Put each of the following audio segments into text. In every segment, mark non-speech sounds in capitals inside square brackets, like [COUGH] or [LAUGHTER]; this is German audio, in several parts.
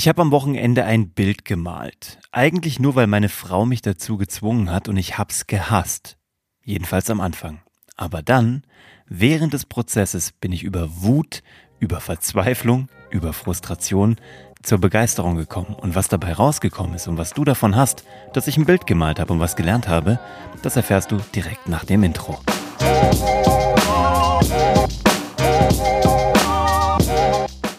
Ich habe am Wochenende ein Bild gemalt. Eigentlich nur, weil meine Frau mich dazu gezwungen hat und ich hab's gehasst. Jedenfalls am Anfang. Aber dann, während des Prozesses, bin ich über Wut, über Verzweiflung, über Frustration zur Begeisterung gekommen. Und was dabei rausgekommen ist und was du davon hast, dass ich ein Bild gemalt habe und was gelernt habe, das erfährst du direkt nach dem Intro.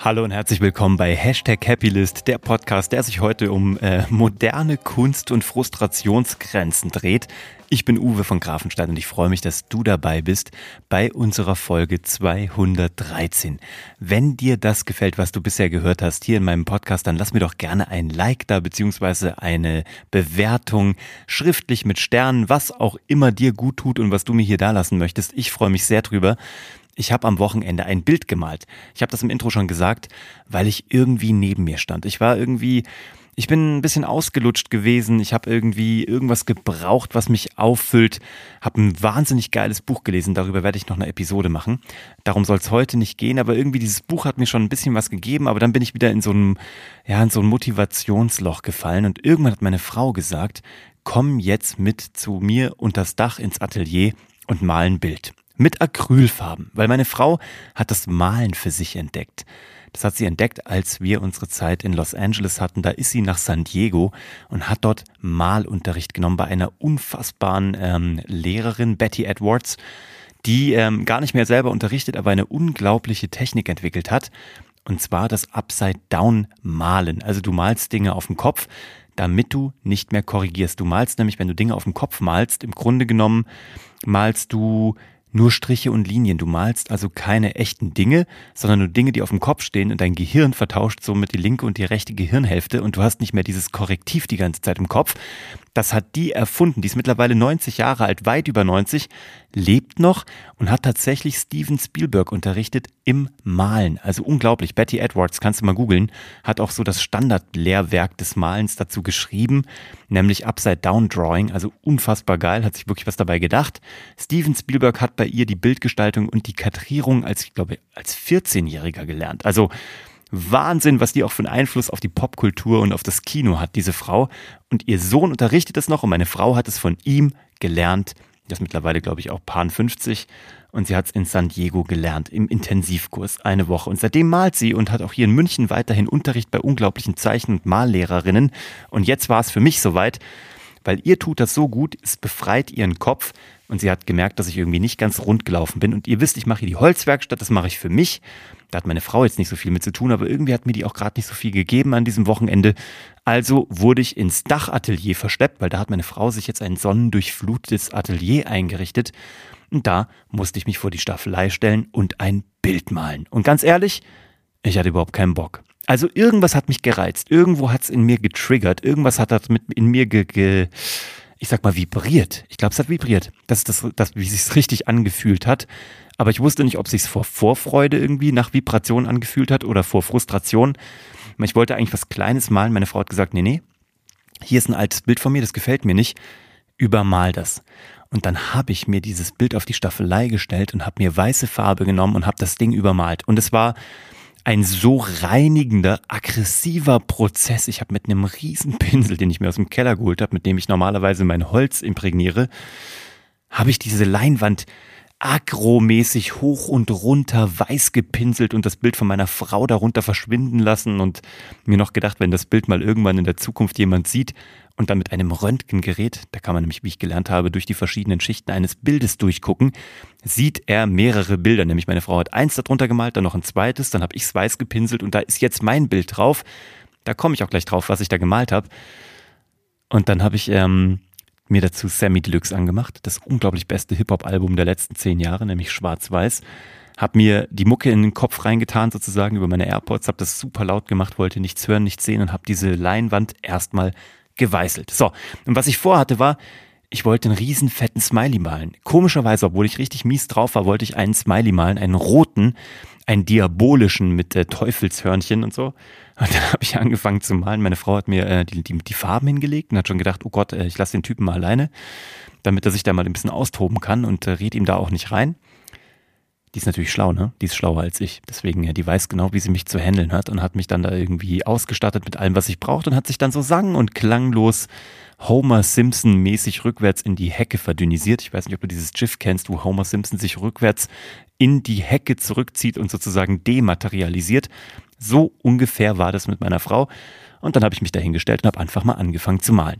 Hallo und herzlich willkommen bei Hashtag Happylist, der Podcast, der sich heute um äh, moderne Kunst und Frustrationsgrenzen dreht. Ich bin Uwe von Grafenstein und ich freue mich, dass du dabei bist bei unserer Folge 213. Wenn dir das gefällt, was du bisher gehört hast hier in meinem Podcast, dann lass mir doch gerne ein Like da, beziehungsweise eine Bewertung, schriftlich mit Sternen, was auch immer dir gut tut und was du mir hier da lassen möchtest. Ich freue mich sehr drüber. Ich habe am Wochenende ein Bild gemalt. Ich habe das im Intro schon gesagt, weil ich irgendwie neben mir stand. Ich war irgendwie, ich bin ein bisschen ausgelutscht gewesen. Ich habe irgendwie irgendwas gebraucht, was mich auffüllt. Habe ein wahnsinnig geiles Buch gelesen. Darüber werde ich noch eine Episode machen. Darum soll es heute nicht gehen. Aber irgendwie dieses Buch hat mir schon ein bisschen was gegeben. Aber dann bin ich wieder in so einem, ja, in so ein Motivationsloch gefallen. Und irgendwann hat meine Frau gesagt, komm jetzt mit zu mir unters Dach ins Atelier und mal ein Bild mit Acrylfarben, weil meine Frau hat das Malen für sich entdeckt. Das hat sie entdeckt, als wir unsere Zeit in Los Angeles hatten. Da ist sie nach San Diego und hat dort Malunterricht genommen bei einer unfassbaren ähm, Lehrerin, Betty Edwards, die ähm, gar nicht mehr selber unterrichtet, aber eine unglaubliche Technik entwickelt hat. Und zwar das Upside-Down-Malen. Also du malst Dinge auf dem Kopf, damit du nicht mehr korrigierst. Du malst nämlich, wenn du Dinge auf dem Kopf malst, im Grunde genommen malst du nur Striche und Linien. Du malst also keine echten Dinge, sondern nur Dinge, die auf dem Kopf stehen und dein Gehirn vertauscht somit die linke und die rechte Gehirnhälfte und du hast nicht mehr dieses Korrektiv die ganze Zeit im Kopf. Das hat die erfunden. Die ist mittlerweile 90 Jahre alt, weit über 90, lebt noch und hat tatsächlich Steven Spielberg unterrichtet im Malen. Also unglaublich. Betty Edwards, kannst du mal googeln, hat auch so das Standardlehrwerk des Malens dazu geschrieben, nämlich Upside Down Drawing. Also unfassbar geil, hat sich wirklich was dabei gedacht. Steven Spielberg hat bei ihr die Bildgestaltung und die Kadrierung als, ich glaube, als 14-Jähriger gelernt. Also Wahnsinn, was die auch für einen Einfluss auf die Popkultur und auf das Kino hat, diese Frau. Und ihr Sohn unterrichtet es noch und meine Frau hat es von ihm gelernt. Das ist mittlerweile, glaube ich, auch Pan 50. Und sie hat es in San Diego gelernt, im Intensivkurs, eine Woche. Und seitdem malt sie und hat auch hier in München weiterhin Unterricht bei unglaublichen Zeichen- und Mallehrerinnen. Und jetzt war es für mich soweit, weil ihr tut das so gut, es befreit ihren Kopf. Und sie hat gemerkt, dass ich irgendwie nicht ganz rund gelaufen bin. Und ihr wisst, ich mache hier die Holzwerkstatt, das mache ich für mich. Da hat meine Frau jetzt nicht so viel mit zu tun, aber irgendwie hat mir die auch gerade nicht so viel gegeben an diesem Wochenende. Also wurde ich ins Dachatelier verschleppt, weil da hat meine Frau sich jetzt ein sonnendurchflutetes Atelier eingerichtet. Und da musste ich mich vor die Staffelei stellen und ein Bild malen. Und ganz ehrlich, ich hatte überhaupt keinen Bock. Also irgendwas hat mich gereizt, irgendwo hat es in mir getriggert, irgendwas hat das mit in mir ge, ge ich sag mal, vibriert. Ich glaube, es hat vibriert. Das ist das, das wie es sich richtig angefühlt hat. Aber ich wusste nicht, ob es sich vor Vorfreude irgendwie nach Vibration angefühlt hat oder vor Frustration. Ich wollte eigentlich was Kleines malen. Meine Frau hat gesagt, nee, nee, hier ist ein altes Bild von mir, das gefällt mir nicht. Übermal das. Und dann habe ich mir dieses Bild auf die Staffelei gestellt und habe mir weiße Farbe genommen und habe das Ding übermalt. Und es war ein so reinigender, aggressiver Prozess. Ich habe mit einem riesen Pinsel, den ich mir aus dem Keller geholt habe, mit dem ich normalerweise mein Holz imprägniere, habe ich diese Leinwand agromäßig hoch und runter weiß gepinselt und das Bild von meiner Frau darunter verschwinden lassen und mir noch gedacht, wenn das Bild mal irgendwann in der Zukunft jemand sieht und dann mit einem Röntgengerät, da kann man nämlich, wie ich gelernt habe, durch die verschiedenen Schichten eines Bildes durchgucken, sieht er mehrere Bilder. Nämlich meine Frau hat eins darunter gemalt, dann noch ein zweites, dann habe ich es weiß gepinselt und da ist jetzt mein Bild drauf. Da komme ich auch gleich drauf, was ich da gemalt habe. Und dann habe ich ähm, mir dazu Sammy Deluxe angemacht, das unglaublich beste Hip-Hop-Album der letzten zehn Jahre, nämlich Schwarz-Weiß. Hab mir die Mucke in den Kopf reingetan, sozusagen über meine AirPods, hab das super laut gemacht, wollte nichts hören, nichts sehen und hab diese Leinwand erstmal geweißelt. So, und was ich vorhatte war, ich wollte einen riesen fetten Smiley malen. Komischerweise, obwohl ich richtig mies drauf war, wollte ich einen Smiley malen, einen roten, einen diabolischen mit äh, Teufelshörnchen und so. Und dann [LAUGHS] habe ich angefangen zu malen. Meine Frau hat mir äh, die, die, die Farben hingelegt und hat schon gedacht, oh Gott, äh, ich lasse den Typen mal alleine, damit er sich da mal ein bisschen austoben kann und äh, red ihm da auch nicht rein. Die ist natürlich schlau, ne? Die ist schlauer als ich. Deswegen, ja, die weiß genau, wie sie mich zu handeln hat und hat mich dann da irgendwie ausgestattet mit allem, was ich brauchte und hat sich dann so sang- und klanglos Homer Simpson mäßig rückwärts in die Hecke verdünnisiert. Ich weiß nicht, ob du dieses GIF kennst, wo Homer Simpson sich rückwärts in die Hecke zurückzieht und sozusagen dematerialisiert. So ungefähr war das mit meiner Frau. Und dann habe ich mich dahingestellt und habe einfach mal angefangen zu malen.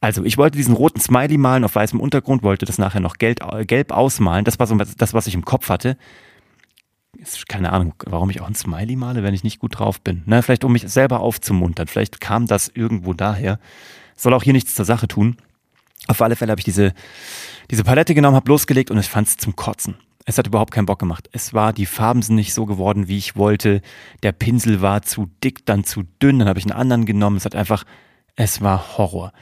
Also ich wollte diesen roten Smiley malen auf weißem Untergrund, wollte das nachher noch gelb, gelb ausmalen. Das war so das, was ich im Kopf hatte. Ist keine Ahnung, warum ich auch ein Smiley male, wenn ich nicht gut drauf bin. Na, vielleicht um mich selber aufzumuntern. Vielleicht kam das irgendwo daher. Soll auch hier nichts zur Sache tun. Auf alle Fälle habe ich diese, diese Palette genommen, habe losgelegt und ich fand es zum Kotzen. Es hat überhaupt keinen Bock gemacht. Es war, die Farben sind nicht so geworden, wie ich wollte. Der Pinsel war zu dick, dann zu dünn. Dann habe ich einen anderen genommen. Es hat einfach, es war Horror.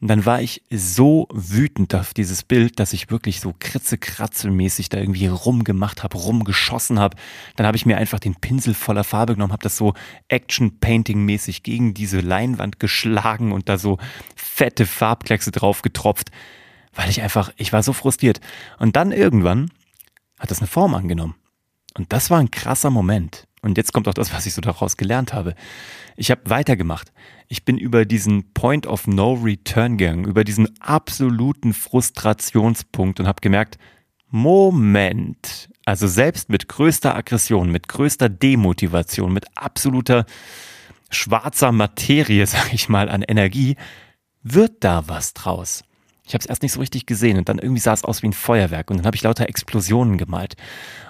Und dann war ich so wütend auf dieses Bild, dass ich wirklich so kritzekratzelmäßig da irgendwie rumgemacht habe, rumgeschossen habe. Dann habe ich mir einfach den Pinsel voller Farbe genommen, habe das so Action-Painting-mäßig gegen diese Leinwand geschlagen und da so fette Farbkleckse drauf getropft, weil ich einfach, ich war so frustriert. Und dann irgendwann hat das eine Form angenommen. Und das war ein krasser Moment. Und jetzt kommt auch das, was ich so daraus gelernt habe. Ich habe weitergemacht. Ich bin über diesen Point of No Return gegangen, über diesen absoluten Frustrationspunkt und habe gemerkt, Moment, also selbst mit größter Aggression, mit größter Demotivation, mit absoluter schwarzer Materie, [LAUGHS] sag ich mal, an Energie, wird da was draus. Ich habe es erst nicht so richtig gesehen und dann irgendwie sah es aus wie ein Feuerwerk und dann habe ich lauter Explosionen gemalt.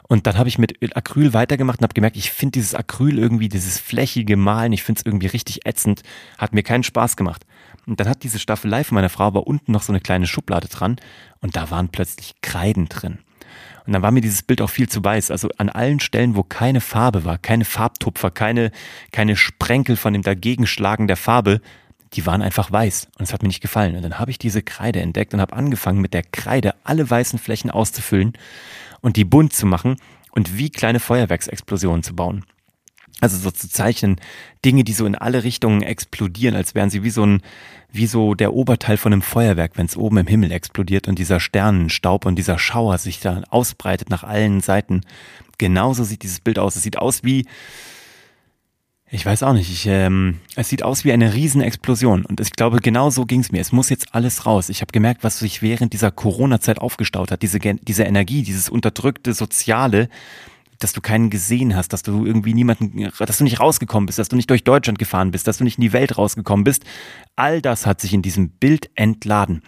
Und dann habe ich mit Acryl weitergemacht und habe gemerkt, ich finde dieses Acryl irgendwie, dieses flächige Malen, ich finde es irgendwie richtig ätzend, hat mir keinen Spaß gemacht. Und dann hat diese Staffelei von meiner Frau aber unten noch so eine kleine Schublade dran und da waren plötzlich Kreiden drin. Und dann war mir dieses Bild auch viel zu weiß. Also an allen Stellen, wo keine Farbe war, keine Farbtupfer, keine, keine Sprenkel von dem Dagegenschlagen der Farbe, die waren einfach weiß und es hat mir nicht gefallen. Und dann habe ich diese Kreide entdeckt und habe angefangen mit der Kreide alle weißen Flächen auszufüllen und die bunt zu machen und wie kleine Feuerwerksexplosionen zu bauen. Also so zu zeichnen, Dinge, die so in alle Richtungen explodieren, als wären sie wie so ein, wie so der Oberteil von einem Feuerwerk, wenn es oben im Himmel explodiert und dieser Sternenstaub und dieser Schauer sich da ausbreitet nach allen Seiten. Genauso sieht dieses Bild aus. Es sieht aus wie, ich weiß auch nicht. Ich, ähm, es sieht aus wie eine Riesenexplosion. Und ich glaube, genau so ging es mir. Es muss jetzt alles raus. Ich habe gemerkt, was sich während dieser Corona-Zeit aufgestaut hat. Diese, diese Energie, dieses unterdrückte Soziale, dass du keinen gesehen hast, dass du irgendwie niemanden, dass du nicht rausgekommen bist, dass du nicht durch Deutschland gefahren bist, dass du nicht in die Welt rausgekommen bist. All das hat sich in diesem Bild entladen.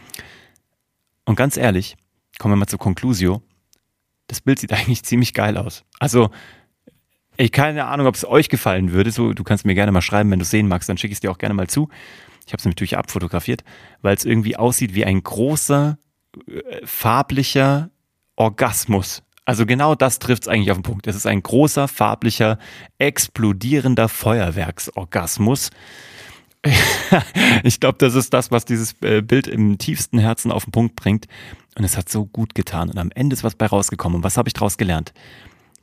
Und ganz ehrlich, kommen wir mal zur Conclusio. Das Bild sieht [LAUGHS] eigentlich ziemlich geil aus. Also, ich keine Ahnung, ob es euch gefallen würde. So, du kannst mir gerne mal schreiben, wenn du es sehen magst, dann schicke ich es dir auch gerne mal zu. Ich habe es natürlich abfotografiert, weil es irgendwie aussieht wie ein großer, äh, farblicher Orgasmus. Also genau das trifft es eigentlich auf den Punkt. Es ist ein großer, farblicher, explodierender Feuerwerksorgasmus. [LAUGHS] ich glaube, das ist das, was dieses äh, Bild im tiefsten Herzen auf den Punkt bringt. Und es hat so gut getan. Und am Ende ist was bei rausgekommen. Und was habe ich daraus gelernt?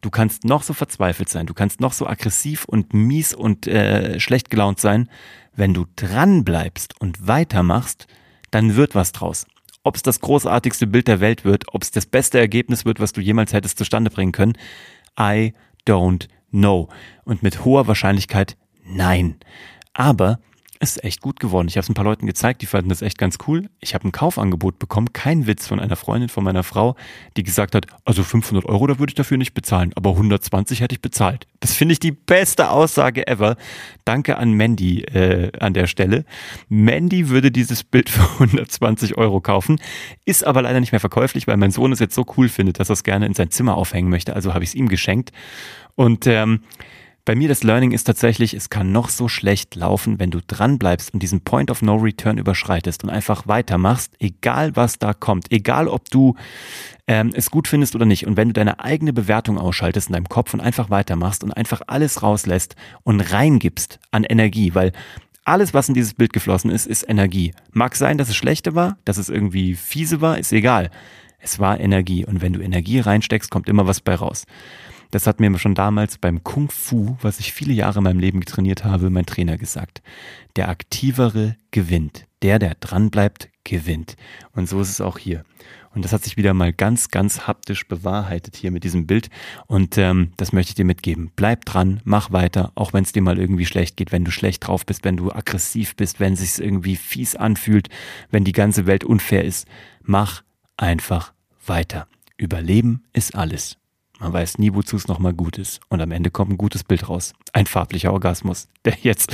Du kannst noch so verzweifelt sein, du kannst noch so aggressiv und mies und äh, schlecht gelaunt sein. Wenn du dran bleibst und weitermachst, dann wird was draus. Ob es das großartigste Bild der Welt wird, ob es das beste Ergebnis wird, was du jemals hättest zustande bringen können, I don't know. Und mit hoher Wahrscheinlichkeit nein. Aber ist echt gut geworden. Ich habe es ein paar Leuten gezeigt, die fanden das echt ganz cool. Ich habe ein Kaufangebot bekommen, kein Witz von einer Freundin von meiner Frau, die gesagt hat, also 500 Euro, da würde ich dafür nicht bezahlen, aber 120 hätte ich bezahlt. Das finde ich die beste Aussage ever. Danke an Mandy äh, an der Stelle. Mandy würde dieses Bild [LAUGHS] für 120 Euro kaufen, ist aber leider nicht mehr verkäuflich, weil mein Sohn es jetzt so cool findet, dass er es gerne in sein Zimmer aufhängen möchte. Also habe ich es ihm geschenkt. Und ähm, bei mir das Learning ist tatsächlich, es kann noch so schlecht laufen, wenn du dran bleibst und diesen Point of No Return überschreitest und einfach weitermachst, egal was da kommt, egal ob du ähm, es gut findest oder nicht. Und wenn du deine eigene Bewertung ausschaltest in deinem Kopf und einfach weitermachst und einfach alles rauslässt und reingibst an Energie, weil alles, was in dieses Bild geflossen ist, ist Energie. Mag sein, dass es schlechte war, dass es irgendwie fiese war, ist egal. Es war Energie. Und wenn du Energie reinsteckst, kommt immer was bei raus. Das hat mir schon damals beim Kung Fu, was ich viele Jahre in meinem Leben getrainiert habe, mein Trainer gesagt. Der aktivere gewinnt. Der, der dran bleibt, gewinnt. Und so ist es auch hier. Und das hat sich wieder mal ganz, ganz haptisch bewahrheitet hier mit diesem Bild. Und ähm, das möchte ich dir mitgeben. Bleib dran, mach weiter, auch wenn es dir mal irgendwie schlecht geht, wenn du schlecht drauf bist, wenn du aggressiv bist, wenn es sich irgendwie fies anfühlt, wenn die ganze Welt unfair ist. Mach einfach weiter. Überleben ist alles. Man weiß nie, wozu es nochmal gut ist. Und am Ende kommt ein gutes Bild raus. Ein farblicher Orgasmus, [LAUGHS] der jetzt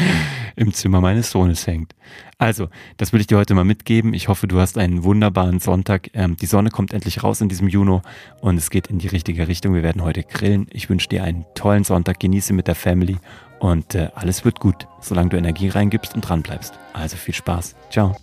im Zimmer meines Sohnes hängt. Also, das will ich dir heute mal mitgeben. Ich hoffe, du hast einen wunderbaren Sonntag. Ähm, die Sonne kommt endlich raus in diesem Juni und es geht in die richtige Richtung. Wir werden heute grillen. Ich wünsche dir einen tollen Sonntag. Genieße mit der Family und äh, alles wird gut, solange du Energie reingibst und dran bleibst. Also viel Spaß. Ciao.